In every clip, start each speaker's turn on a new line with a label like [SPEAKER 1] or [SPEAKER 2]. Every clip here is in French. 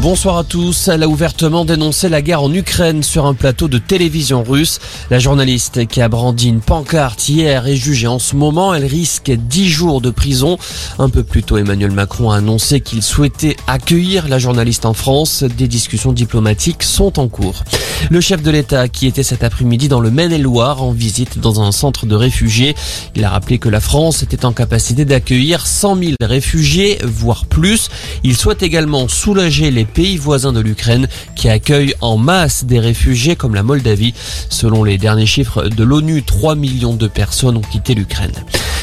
[SPEAKER 1] Bonsoir à tous. Elle a ouvertement dénoncé la guerre en Ukraine sur un plateau de télévision russe. La journaliste qui a brandi une pancarte hier est jugée en ce moment. Elle risque 10 jours de prison. Un peu plus tôt, Emmanuel Macron a annoncé qu'il souhaitait accueillir la journaliste en France. Des discussions diplomatiques sont en cours. Le chef de l'État qui était cet après-midi dans le Maine-et-Loire en visite dans un centre de réfugiés. Il a rappelé que la France était en capacité d'accueillir 100 000 réfugiés, voire plus. Il souhaite également soulager les pays voisins de l'Ukraine qui accueillent en masse des réfugiés comme la Moldavie. Selon les derniers chiffres de l'ONU, 3 millions de personnes ont quitté l'Ukraine.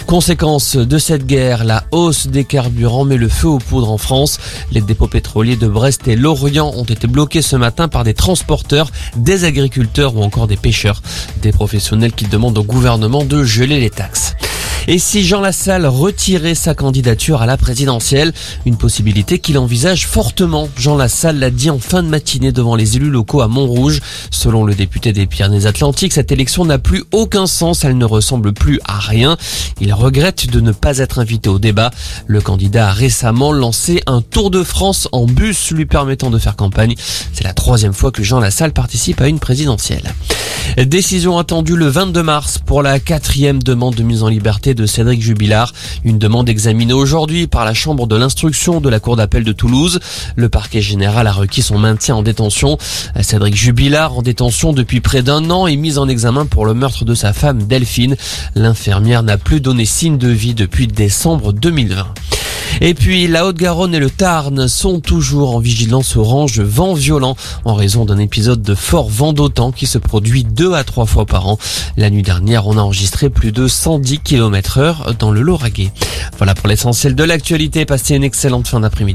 [SPEAKER 1] Conséquence de cette guerre, la hausse des carburants met le feu aux poudres en France. Les dépôts pétroliers de Brest et Lorient ont été bloqués ce matin par des transporteurs, des agriculteurs ou encore des pêcheurs. Des professionnels qui demandent au gouvernement de geler les taxes. Et si Jean Lassalle retirait sa candidature à la présidentielle, une possibilité qu'il envisage fortement. Jean Lassalle l'a dit en fin de matinée devant les élus locaux à Montrouge. Selon le député des Pyrénées-Atlantiques, cette élection n'a plus aucun sens, elle ne ressemble plus à rien. Il regrette de ne pas être invité au débat. Le candidat a récemment lancé un tour de France en bus lui permettant de faire campagne. C'est la troisième fois que Jean Lassalle participe à une présidentielle. Décision attendue le 22 mars pour la quatrième demande de mise en liberté de Cédric Jubilard. Une demande examinée aujourd'hui par la Chambre de l'instruction de la Cour d'appel de Toulouse. Le parquet général a requis son maintien en détention. Cédric Jubilard, en détention depuis près d'un an, est mis en examen pour le meurtre de sa femme Delphine. L'infirmière n'a plus donné signe de vie depuis décembre 2020. Et puis la Haute-Garonne et le Tarn sont toujours en vigilance orange vent violent en raison d'un épisode de fort vent d'autant qui se produit deux à trois fois par an. La nuit dernière, on a enregistré plus de 110 km heure dans le Lauragais. Voilà pour l'essentiel de l'actualité. Passez une excellente fin d'après-midi.